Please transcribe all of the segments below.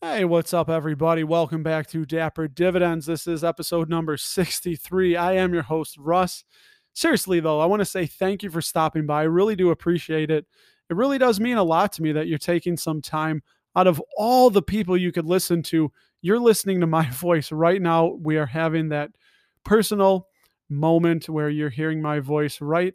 Hey, what's up, everybody? Welcome back to Dapper Dividends. This is episode number 63. I am your host, Russ. Seriously, though, I want to say thank you for stopping by. I really do appreciate it. It really does mean a lot to me that you're taking some time out of all the people you could listen to. You're listening to my voice right now. We are having that personal moment where you're hearing my voice right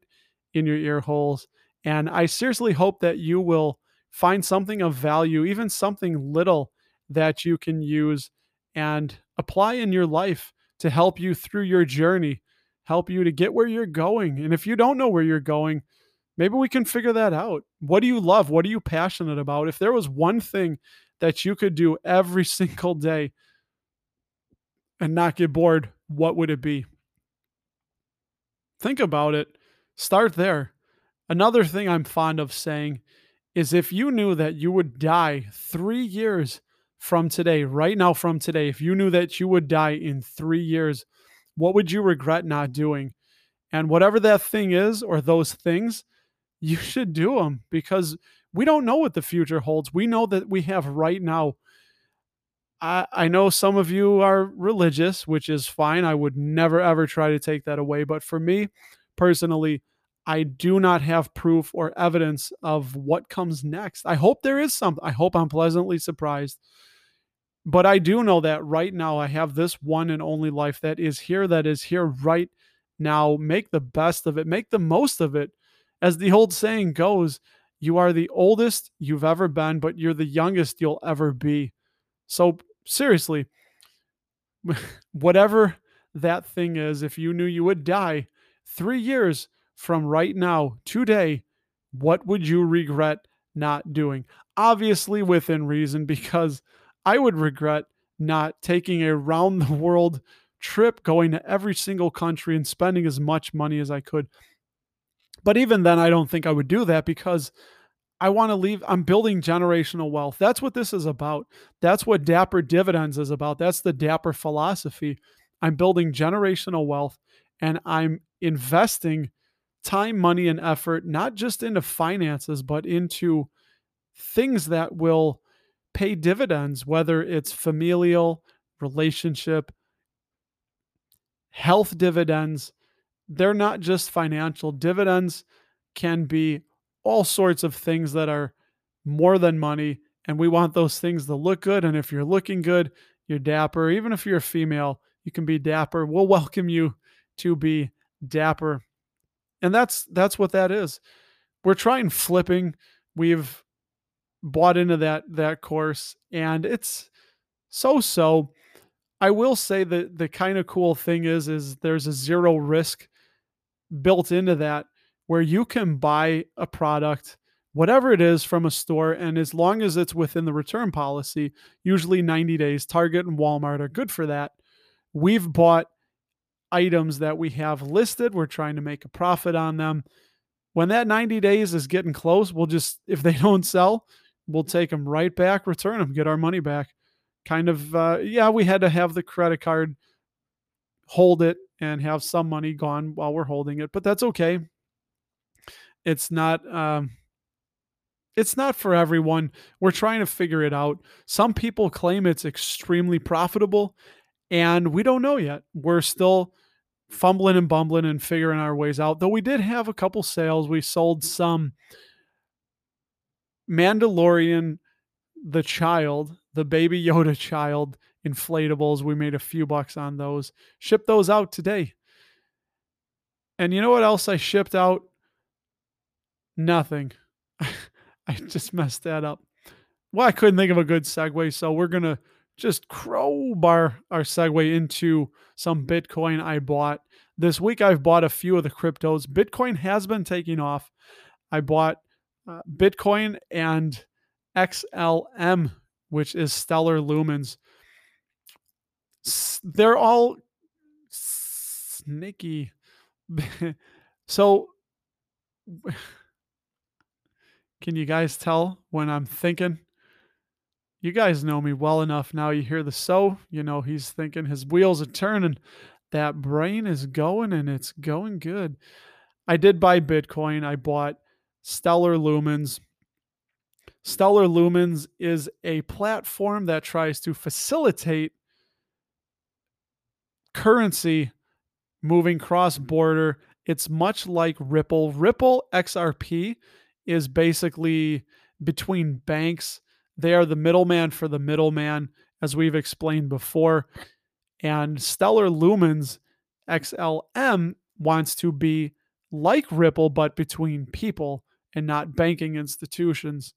in your ear holes. And I seriously hope that you will find something of value, even something little that you can use and apply in your life to help you through your journey, help you to get where you're going. And if you don't know where you're going, maybe we can figure that out. What do you love? What are you passionate about? If there was one thing that you could do every single day and not get bored, what would it be? Think about it. Start there. Another thing I'm fond of saying is if you knew that you would die three years from today, right now, from today, if you knew that you would die in three years, what would you regret not doing? And whatever that thing is, or those things, you should do them because we don't know what the future holds. We know that we have right now. I, I know some of you are religious, which is fine. I would never, ever try to take that away. But for me personally, I do not have proof or evidence of what comes next. I hope there is something. I hope I'm pleasantly surprised. But I do know that right now I have this one and only life that is here, that is here right now. Make the best of it, make the most of it. As the old saying goes, you are the oldest you've ever been, but you're the youngest you'll ever be. So, seriously, whatever that thing is, if you knew you would die three years from right now, today, what would you regret not doing? Obviously, within reason, because I would regret not taking a round the world trip, going to every single country and spending as much money as I could. But even then, I don't think I would do that because I want to leave. I'm building generational wealth. That's what this is about. That's what Dapper Dividends is about. That's the Dapper philosophy. I'm building generational wealth and I'm investing time, money, and effort, not just into finances, but into things that will pay dividends, whether it's familial, relationship, health dividends. They're not just financial. Dividends can be all sorts of things that are more than money. And we want those things to look good. And if you're looking good, you're dapper. Even if you're a female, you can be dapper. We'll welcome you to be dapper. And that's that's what that is. We're trying flipping. We've bought into that that course and it's so so i will say that the kind of cool thing is is there's a zero risk built into that where you can buy a product whatever it is from a store and as long as it's within the return policy usually 90 days target and walmart are good for that. We've bought items that we have listed we're trying to make a profit on them. When that 90 days is getting close we'll just if they don't sell we'll take them right back, return them, get our money back. Kind of, uh, yeah, we had to have the credit card hold it and have some money gone while we're holding it, but that's okay. It's not, um, it's not for everyone. We're trying to figure it out. Some people claim it's extremely profitable, and we don't know yet. We're still fumbling and bumbling and figuring our ways out. Though we did have a couple sales. We sold some Mandalorian, the child, the baby Yoda child inflatables. We made a few bucks on those. Shipped those out today. And you know what else I shipped out? Nothing. I just messed that up. Well, I couldn't think of a good segue, so we're gonna just crowbar our segue into some Bitcoin I bought. This week I've bought a few of the cryptos. Bitcoin has been taking off. I bought uh, Bitcoin and XLM, which is Stellar Lumens. They're all sneaky. so, can you guys tell when I'm thinking? You guys know me well enough now. You hear the so, you know, he's thinking his wheels are turning. That brain is going and it's going good. I did buy Bitcoin. I bought stellar lumens. Stellar Lumens is a platform that tries to facilitate currency moving cross border. It's much like Ripple. Ripple XRP is basically between banks. They are the middleman for the middleman, as we've explained before. And Stellar Lumens XLM wants to be like Ripple, but between people and not banking institutions.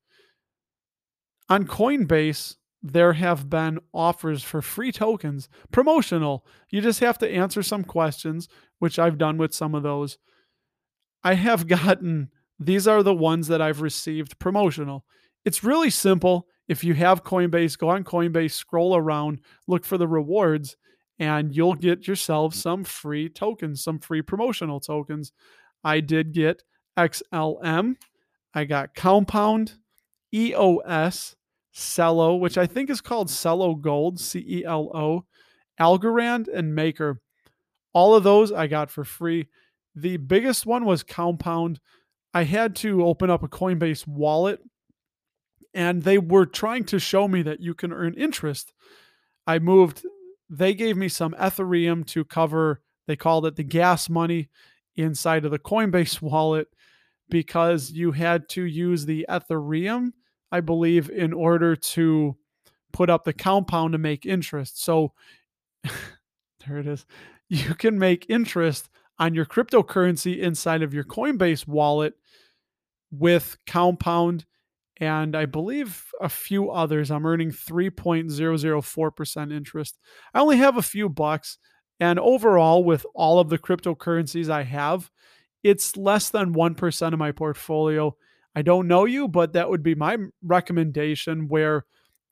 On Coinbase, there have been offers for free tokens, promotional. You just have to answer some questions, which I've done with some of those. I have gotten these are the ones that I've received promotional. It's really simple. If you have Coinbase, go on Coinbase, scroll around, look for the rewards, and you'll get yourself some free tokens, some free promotional tokens. I did get XLM, I got Compound, EOS, Celo, which I think is called Celo Gold, C E L O, Algorand, and Maker. All of those I got for free. The biggest one was Compound. I had to open up a Coinbase wallet and they were trying to show me that you can earn interest. I moved, they gave me some Ethereum to cover, they called it the gas money inside of the Coinbase wallet because you had to use the Ethereum, I believe, in order to put up the compound to make interest. So there it is. You can make interest on your cryptocurrency inside of your Coinbase wallet with Compound and I believe a few others. I'm earning 3.004% interest. I only have a few bucks. And overall, with all of the cryptocurrencies I have, it's less than 1% of my portfolio. I don't know you, but that would be my recommendation. Where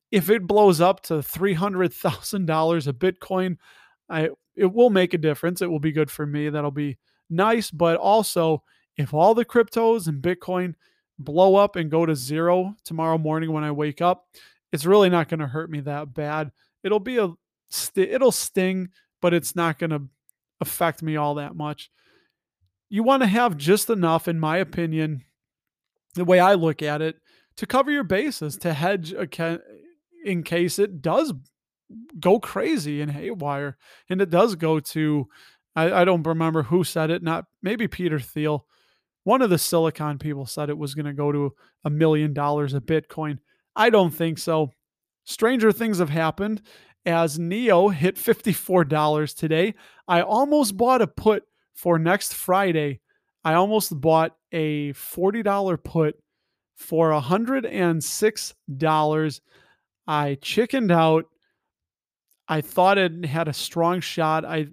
if it blows up to $300,000 a Bitcoin, I, it will make a difference. It will be good for me. That'll be nice. But also, if all the cryptos and Bitcoin blow up and go to zero tomorrow morning when I wake up, it's really not going to hurt me that bad. It'll be a st- it'll sting, but it's not going to affect me all that much. You want to have just enough, in my opinion, the way I look at it, to cover your bases, to hedge in case it does go crazy and haywire, and it does go to. I, I don't remember who said it. Not maybe Peter Thiel one of the Silicon people said it was going to go to a million dollars a Bitcoin. I don't think so. Stranger things have happened as NIO hit $54 today. I almost bought a put for next Friday. I almost bought a $40 put for $106. I chickened out. I thought it had a strong shot. I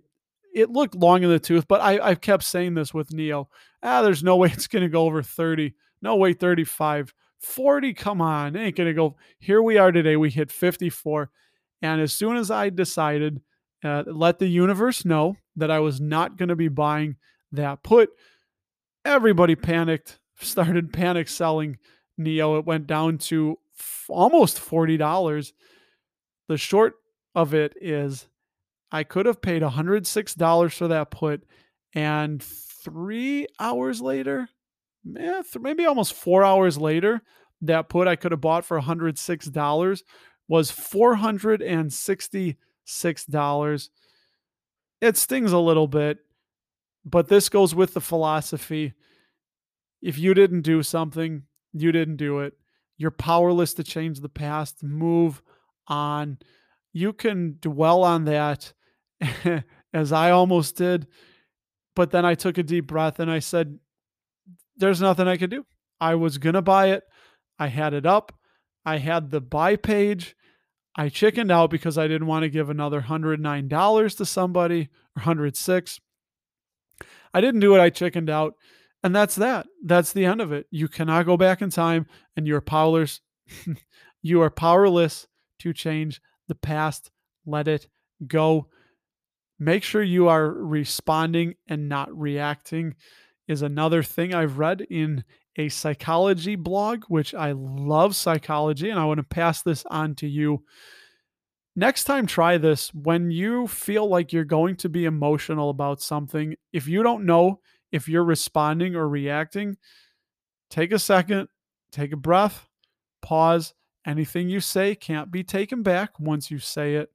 it looked long in the tooth, but I, I've kept saying this with NIO. Ah, there's no way it's to go over 30. No way, 35. 40, come on. Ain't to go. Here we are today. We hit 54. And as soon as I decided, uh, let the universe know that I was not going to be buying that put, everybody panicked, started panic selling NIO. It went down to f- almost $40. The short of it is I could have paid $106 for that put, and three hours later, eh, maybe almost four hours later, that put I could have bought for $106 was $466. It stings a little bit, but this goes with the philosophy. If you didn't do something, you didn't do it. You're powerless to change the past. Move on. You can dwell on that as I almost did. But then I took a deep breath and I said, There's nothing I could do. I was going to buy it. I had it up. I had the buy page. I chickened out because I didn't want to give another $109 to somebody or 106. I didn't do it. I chickened out. And that's that. That's the end of it. You cannot go back in time and you're powerless. you are powerless to change the past. Let it go make sure you are responding and not reacting is another thing I've read in a psychology blog, which I love psychology, and I want to pass this on to you. Next time, try this. When you feel like you're going to be emotional about something, if you don't know if you're responding or reacting, take a second, take a breath, pause. Anything you say can't be taken back once you say it.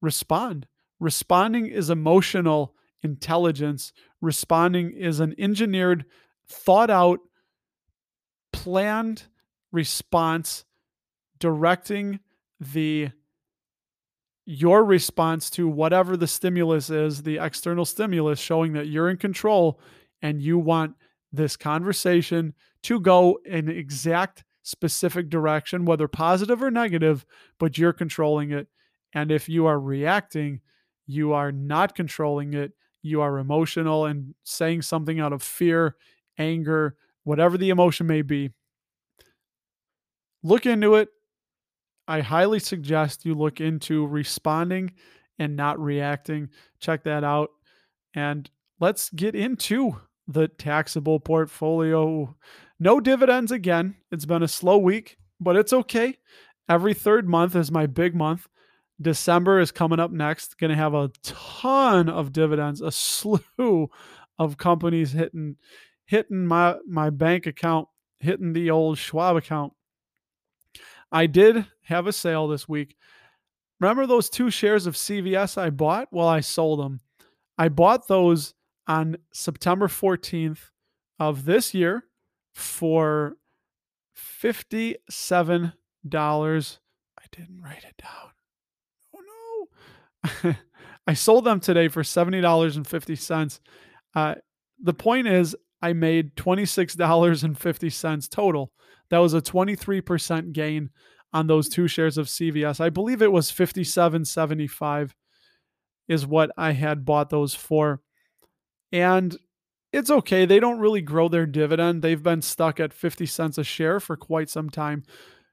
Respond. Responding is emotional intelligence. Responding is an engineered, thought out, planned response directing the your response to whatever the stimulus is, the external stimulus, showing that you're in control and you want this conversation to go in exact specific direction, whether positive or negative, but you're controlling it. And if you are reacting, you are not controlling it. You are emotional and saying something out of fear, anger, whatever the emotion may be. Look into it I highly suggest you look into responding and not reacting. Check that out. And let's get into the taxable portfolio. No dividends again. It's been a slow week, but it's okay. Every third month is my big month. December is coming up next. Going to have a ton of dividends, a slew of companies hitting hitting my my bank account, hitting the old Schwab account. I did have a sale this week. Remember those two shares of CVS I bought? Well, I sold them. I bought those on September 14th of this year for $57. I didn't write it down. Oh no. I sold them today for $70.50. Uh, the point is, I made $26.50 total. That was a 23% gain on those two shares of CVS. I believe it was 57.75 is what I had bought those for. And it's okay. They don't really grow their dividend. They've been stuck at 50 cents a share for quite some time.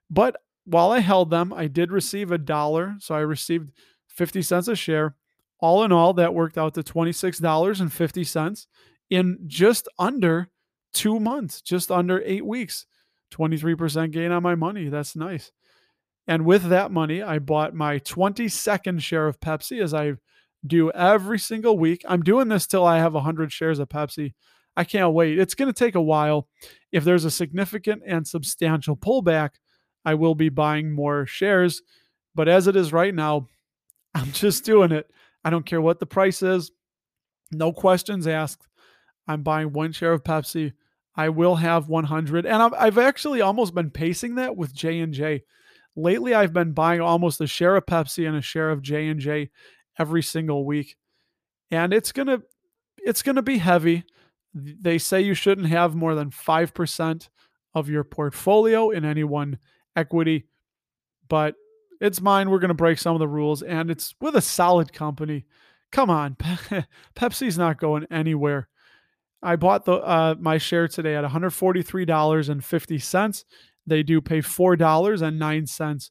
But while I held them, I did receive a dollar. So I received 50 cents a share. All in all, that worked out to $26.50 in just under two months, just under eight weeks. 23% gain on my money. That's nice. And with that money, I bought my 22nd share of Pepsi as I do every single week. I'm doing this till I have 100 shares of Pepsi. I can't wait. It's going to take a while. If there's a significant and substantial pullback, I will be buying more shares. But as it is right now, I'm just doing it. I don't care what the price is. No questions asked. I'm buying one share of Pepsi. I will have 100, and i have actually almost been pacing that with J and J. Lately, I've been buying almost a share of Pepsi and a share of J and J every single week, and it's gonna it's gonna be heavy. They say you shouldn't have more than five percent of your portfolio in any one equity, but it's mine. We're gonna break some of the rules, and it's with a solid company. Come on, Pepsi's not going anywhere. I bought the uh, my share today at $143.50. They do pay $4.09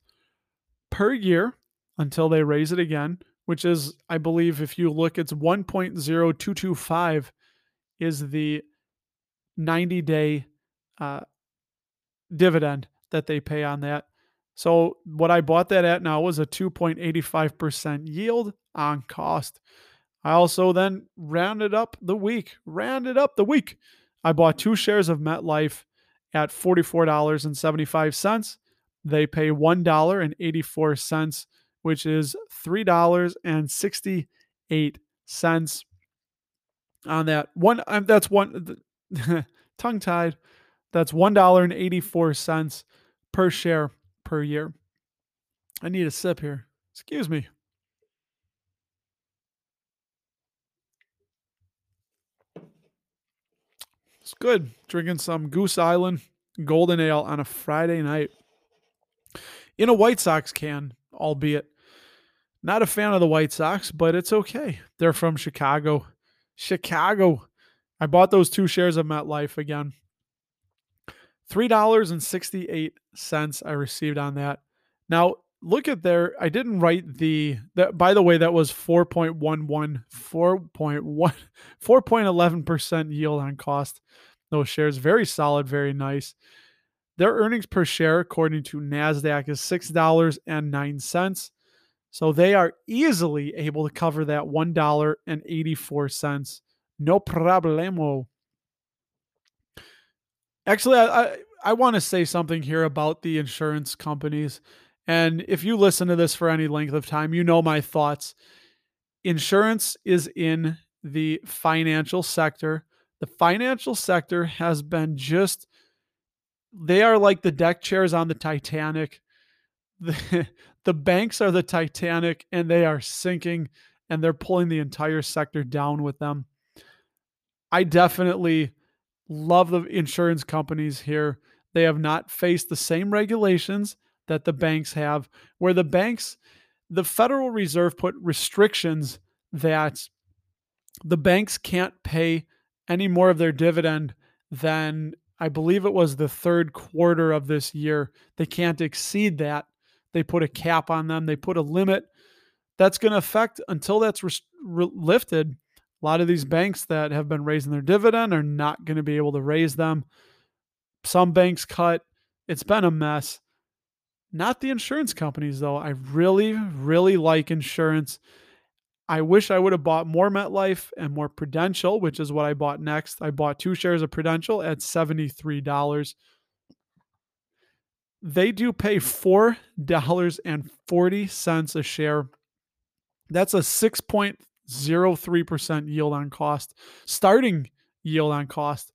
per year until they raise it again, which is, I believe, if you look, it's 1.0225 is the 90 day uh, dividend that they pay on that. So, what I bought that at now was a 2.85% yield on cost. I also then rounded up the week, rounded up the week. I bought two shares of MetLife at $44.75. They pay $1.84, which is $3.68 on that. One um, that's one tongue tied. That's $1.84 per share per year. I need a sip here. Excuse me. Good. Drinking some Goose Island Golden Ale on a Friday night in a White Sox can, albeit not a fan of the White Sox, but it's okay. They're from Chicago. Chicago. I bought those two shares of MetLife again. $3.68 I received on that. Now, look at there. I didn't write the that by the way, that was 4.11, 4.1, 4.11% yield on cost. Those shares, very solid, very nice. Their earnings per share, according to NASDAQ, is $6.09. So they are easily able to cover that $1.84. No problemo. Actually, I, I I want to say something here about the insurance companies. And if you listen to this for any length of time, you know my thoughts. Insurance is in the financial sector. The financial sector has been just, they are like the deck chairs on the Titanic. The, the banks are the Titanic and they are sinking and they're pulling the entire sector down with them. I definitely love the insurance companies here. They have not faced the same regulations that the banks have, where the banks, the Federal Reserve put restrictions that the banks can't pay any more of their dividend than I believe it was the third quarter of this year. They can't exceed that. They put a cap on them, they put a limit. That's going to affect until that's re- re- lifted. A lot of these banks that have been raising their dividend are not going to be able to raise them. Some banks cut. It's been a mess. Not the insurance companies, though. I really, really like insurance. I wish I would have bought more MetLife and more Prudential, which is what I bought next. I bought two shares of Prudential at $73. They do pay $4.40 a share. That's a 6.03% yield on cost, starting yield on cost.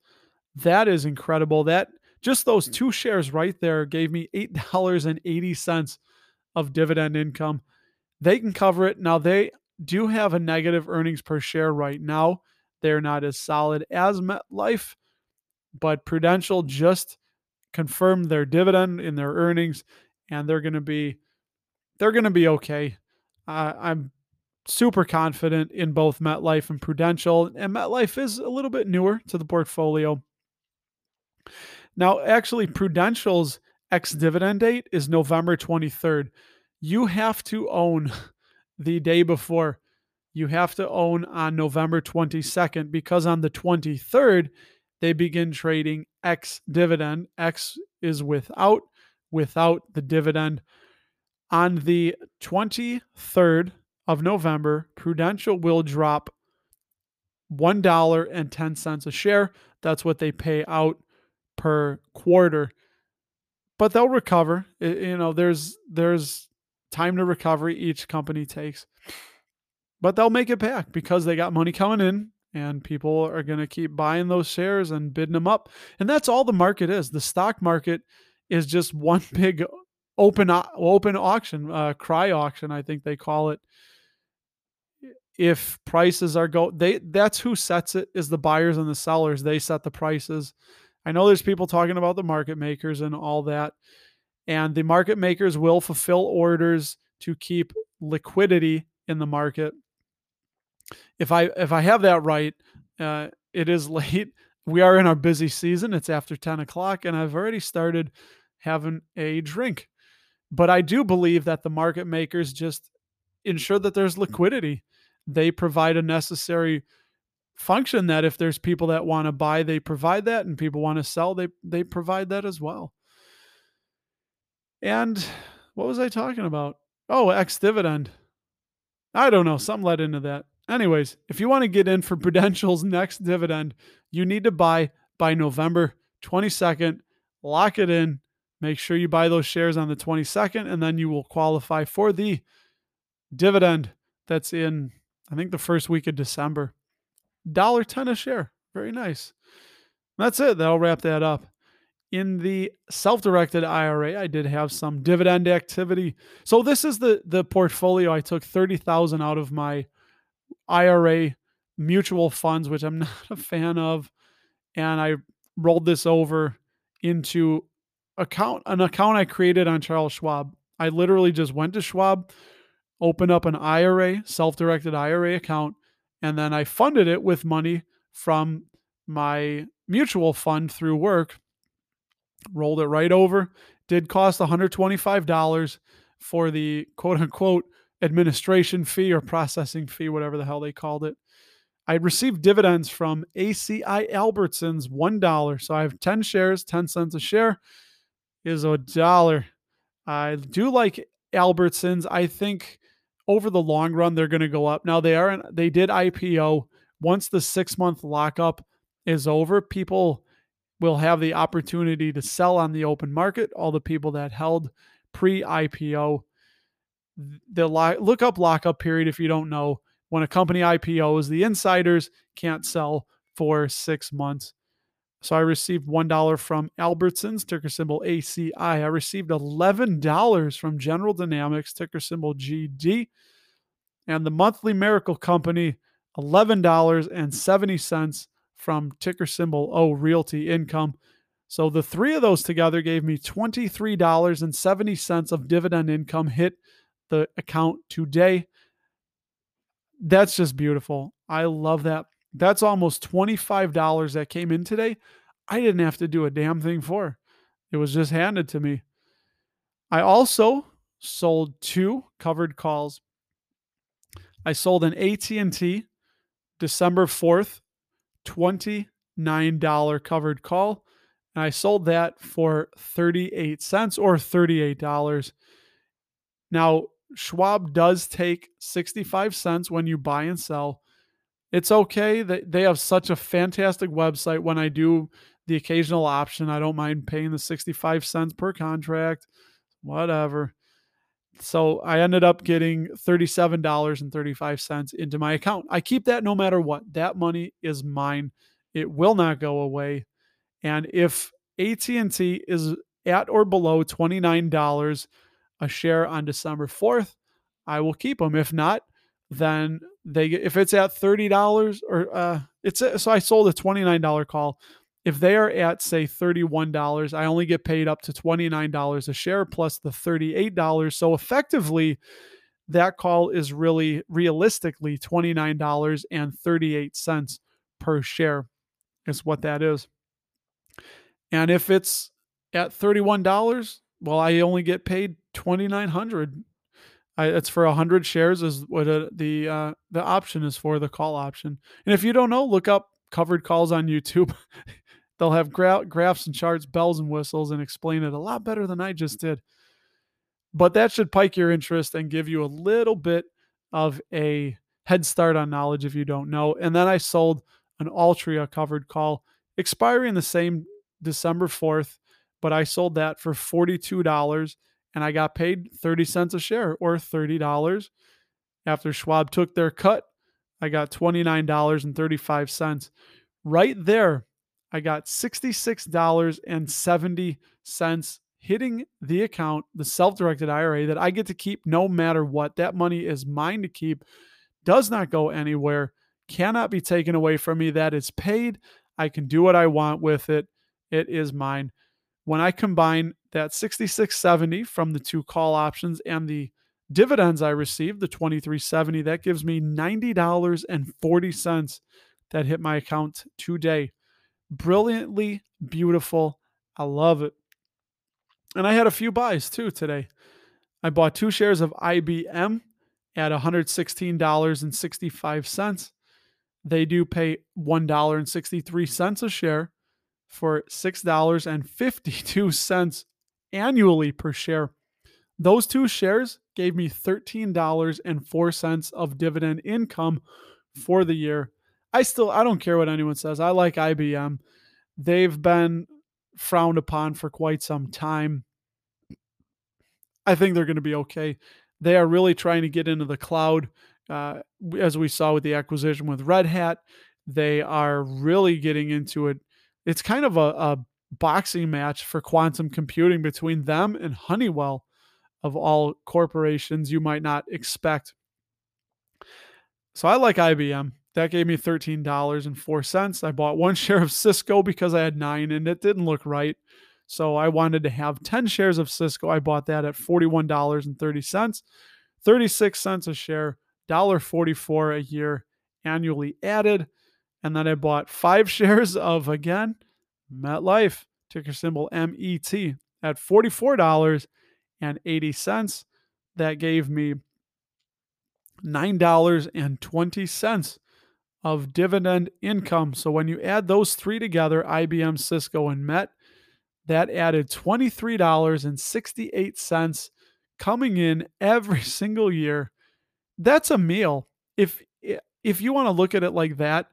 That is incredible. That just those two shares right there gave me $8.80 of dividend income. They can cover it. Now they do have a negative earnings per share right now. They're not as solid as MetLife, but Prudential just confirmed their dividend in their earnings, and they're going to be they're going to be okay. Uh, I'm super confident in both MetLife and Prudential, and MetLife is a little bit newer to the portfolio. Now, actually, Prudential's ex dividend date is November 23rd. You have to own the day before. You have to own on November 22nd because on the 23rd, they begin trading X dividend. X is without without the dividend. On the 23rd of November, Prudential will drop $1.10 a share. That's what they pay out per quarter. But they'll recover. It, you know, there's there's time to recovery each company takes. But they'll make it back because they got money coming in and people are going to keep buying those shares and bidding them up. And that's all the market is. The stock market is just one big open open auction, uh, cry auction, I think they call it. If prices are go they that's who sets it is the buyers and the sellers. They set the prices. I know there's people talking about the market makers and all that and the market makers will fulfill orders to keep liquidity in the market. If I if I have that right, uh, it is late. We are in our busy season. It's after ten o'clock, and I've already started having a drink. But I do believe that the market makers just ensure that there's liquidity. They provide a necessary function that if there's people that want to buy, they provide that, and people want to sell, they they provide that as well. And what was I talking about? Oh, ex dividend. I don't know. Some led into that. Anyways, if you want to get in for Prudential's next dividend, you need to buy by November 22nd. Lock it in. Make sure you buy those shares on the 22nd, and then you will qualify for the dividend that's in, I think, the first week of December. $1.10 a share. Very nice. That's it. That'll wrap that up in the self-directed IRA, I did have some dividend activity. So this is the the portfolio. I took 30,000 out of my IRA mutual funds, which I'm not a fan of, and I rolled this over into account an account I created on Charles Schwab. I literally just went to Schwab, opened up an IRA, self-directed IRA account, and then I funded it with money from my mutual fund through work rolled it right over. Did cost $125 for the quote unquote administration fee or processing fee, whatever the hell they called it. I received dividends from ACI Albertsons $1. So I have 10 shares, 10 cents a share is a dollar. I do like Albertsons. I think over the long run they're going to go up. Now they are they did IPO once the 6 month lockup is over, people will have the opportunity to sell on the open market. All the people that held pre IPO, the look up lockup period if you don't know. When a company IPOs, the insiders can't sell for six months. So I received $1 from Albertsons, ticker symbol ACI. I received $11 from General Dynamics, ticker symbol GD. And the monthly Miracle Company, $11.70 from ticker symbol O Realty Income. So the three of those together gave me $23.70 of dividend income hit the account today. That's just beautiful. I love that. That's almost $25 that came in today. I didn't have to do a damn thing for. It was just handed to me. I also sold two covered calls. I sold an AT&T December 4th $29 covered call and I sold that for 38 cents or $38. Now, Schwab does take 65 cents when you buy and sell. It's okay that they have such a fantastic website. When I do the occasional option, I don't mind paying the 65 cents per contract, whatever. So I ended up getting $37.35 into my account. I keep that no matter what. That money is mine. It will not go away. And if AT&T is at or below $29 a share on December 4th, I will keep them. If not, then they if it's at $30 or uh it's so I sold a $29 call. If they are at say $31, I only get paid up to $29 a share plus the $38. So effectively that call is really realistically $29.38 per share is what that is. And if it's at $31, well, I only get paid 2900 I, it's for 100 shares is what a, the uh, the option is for the call option. And if you don't know, look up covered calls on YouTube. They'll have gra- graphs and charts, bells and whistles, and explain it a lot better than I just did. But that should pike your interest and give you a little bit of a head start on knowledge if you don't know. And then I sold an Altria covered call expiring the same December 4th, but I sold that for $42 and I got paid 30 cents a share or $30. After Schwab took their cut, I got $29.35. Right there, I got $66.70 hitting the account, the self directed IRA that I get to keep no matter what. That money is mine to keep, does not go anywhere, cannot be taken away from me. That is paid. I can do what I want with it. It is mine. When I combine that 6670 from the two call options and the dividends I received, the 2370, that gives me $90.40 that hit my account today. Brilliantly beautiful. I love it. And I had a few buys too today. I bought two shares of IBM at $116.65. They do pay $1.63 a share for $6.52 annually per share. Those two shares gave me $13.04 of dividend income for the year. I still I don't care what anyone says. I like IBM. They've been frowned upon for quite some time. I think they're going to be okay. They are really trying to get into the cloud, uh, as we saw with the acquisition with Red Hat. They are really getting into it. It's kind of a, a boxing match for quantum computing between them and Honeywell, of all corporations you might not expect. So I like IBM. That gave me $13.04. I bought one share of Cisco because I had nine and it didn't look right. So I wanted to have 10 shares of Cisco. I bought that at $41.30, 36 cents a share, $1.44 a year annually added. And then I bought five shares of, again, MetLife, ticker symbol MET, at $44.80. That gave me $9.20 of dividend income. So when you add those three together, IBM, Cisco, and Met, that added $23.68 coming in every single year. That's a meal. If if you want to look at it like that,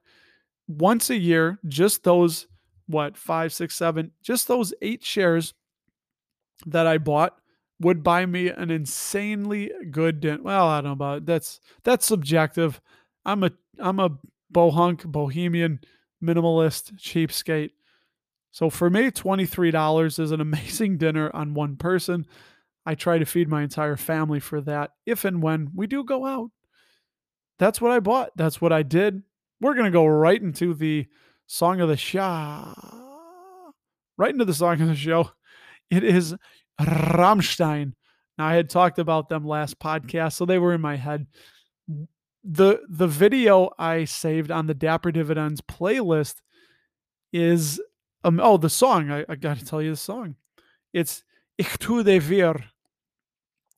once a year, just those what, five, six, seven, just those eight shares that I bought would buy me an insanely good dinner. Well, I don't know about it. that's that's subjective. I'm a I'm a bohunk, bohemian, minimalist, cheapskate. So for me, $23 is an amazing dinner on one person. I try to feed my entire family for that if and when we do go out. That's what I bought. That's what I did. We're going to go right into the song of the show. Right into the song of the show. It is Rammstein. Now I had talked about them last podcast, so they were in my head. The the video I saved on the Dapper Dividends playlist is um oh the song. I, I gotta tell you the song. It's Ich tu dir weh,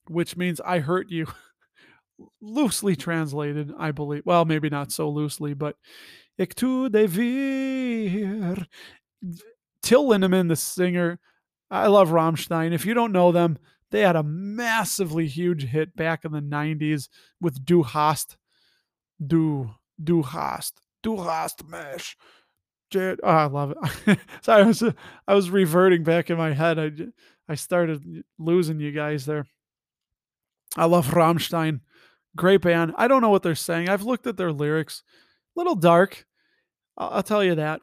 which means I hurt you. loosely translated, I believe. Well, maybe not so loosely, but Ich tu dir weh. Till Lindemann, the singer, I love Rammstein. If you don't know them, they had a massively huge hit back in the 90s with Du hast. Du, Du hast. Du hast mich. Oh, I love it. so I was I was reverting back in my head. I I started losing you guys there. I love Rammstein. Great band. I don't know what they're saying. I've looked at their lyrics. A little dark. I'll, I'll tell you that.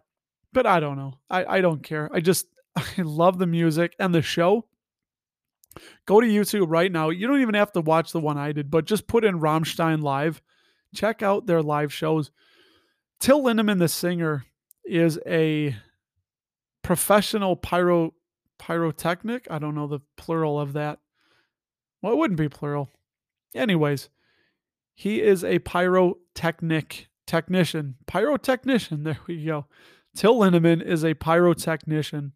But I don't know. I, I don't care. I just I love the music and the show. Go to YouTube right now. You don't even have to watch the one I did, but just put in Rammstein live. Check out their live shows. Till Lindemann, the singer, is a professional pyro pyrotechnic. I don't know the plural of that. Well, it wouldn't be plural. Anyways, he is a pyrotechnic technician. Pyrotechnician. There we go. Till Lindemann is a pyrotechnician.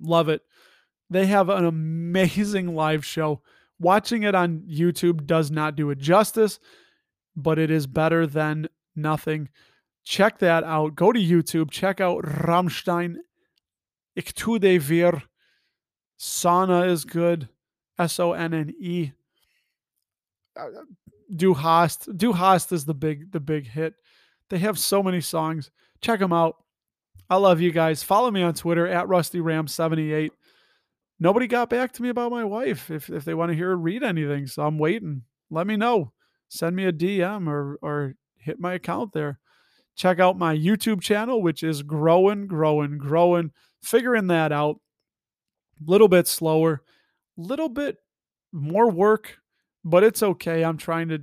Love it. They have an amazing live show. Watching it on YouTube does not do it justice, but it is better than nothing. Check that out. Go to YouTube. Check out Rammstein. Ich tu dir weh. Sonne is good. S O N N E. Uh, du hast. Du hast is the big the big hit. They have so many songs. Check them out. I love you guys. Follow me on Twitter at RustyRam78. Nobody got back to me about my wife if, if they want to hear her read anything. So I'm waiting. Let me know. Send me a DM or or hit my account there. Check out my YouTube channel, which is growing, growing, growing. Figuring that out. A little bit slower, little bit more work, but it's okay. I'm trying to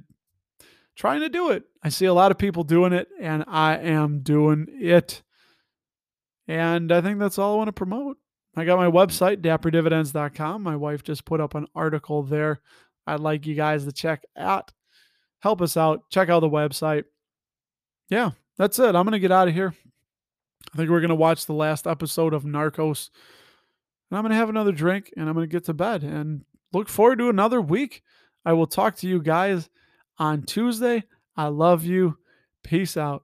trying to do it. I see a lot of people doing it, and I am doing it. And I think that's all I want to promote. I got my website, dapperdividends.com. My wife just put up an article there. I'd like you guys to check out. Help us out. Check out the website. Yeah, that's it. I'm going to get out of here. I think we're going to watch the last episode of Narcos. And I'm going to have another drink and I'm going to get to bed and look forward to another week. I will talk to you guys on Tuesday. I love you. Peace out.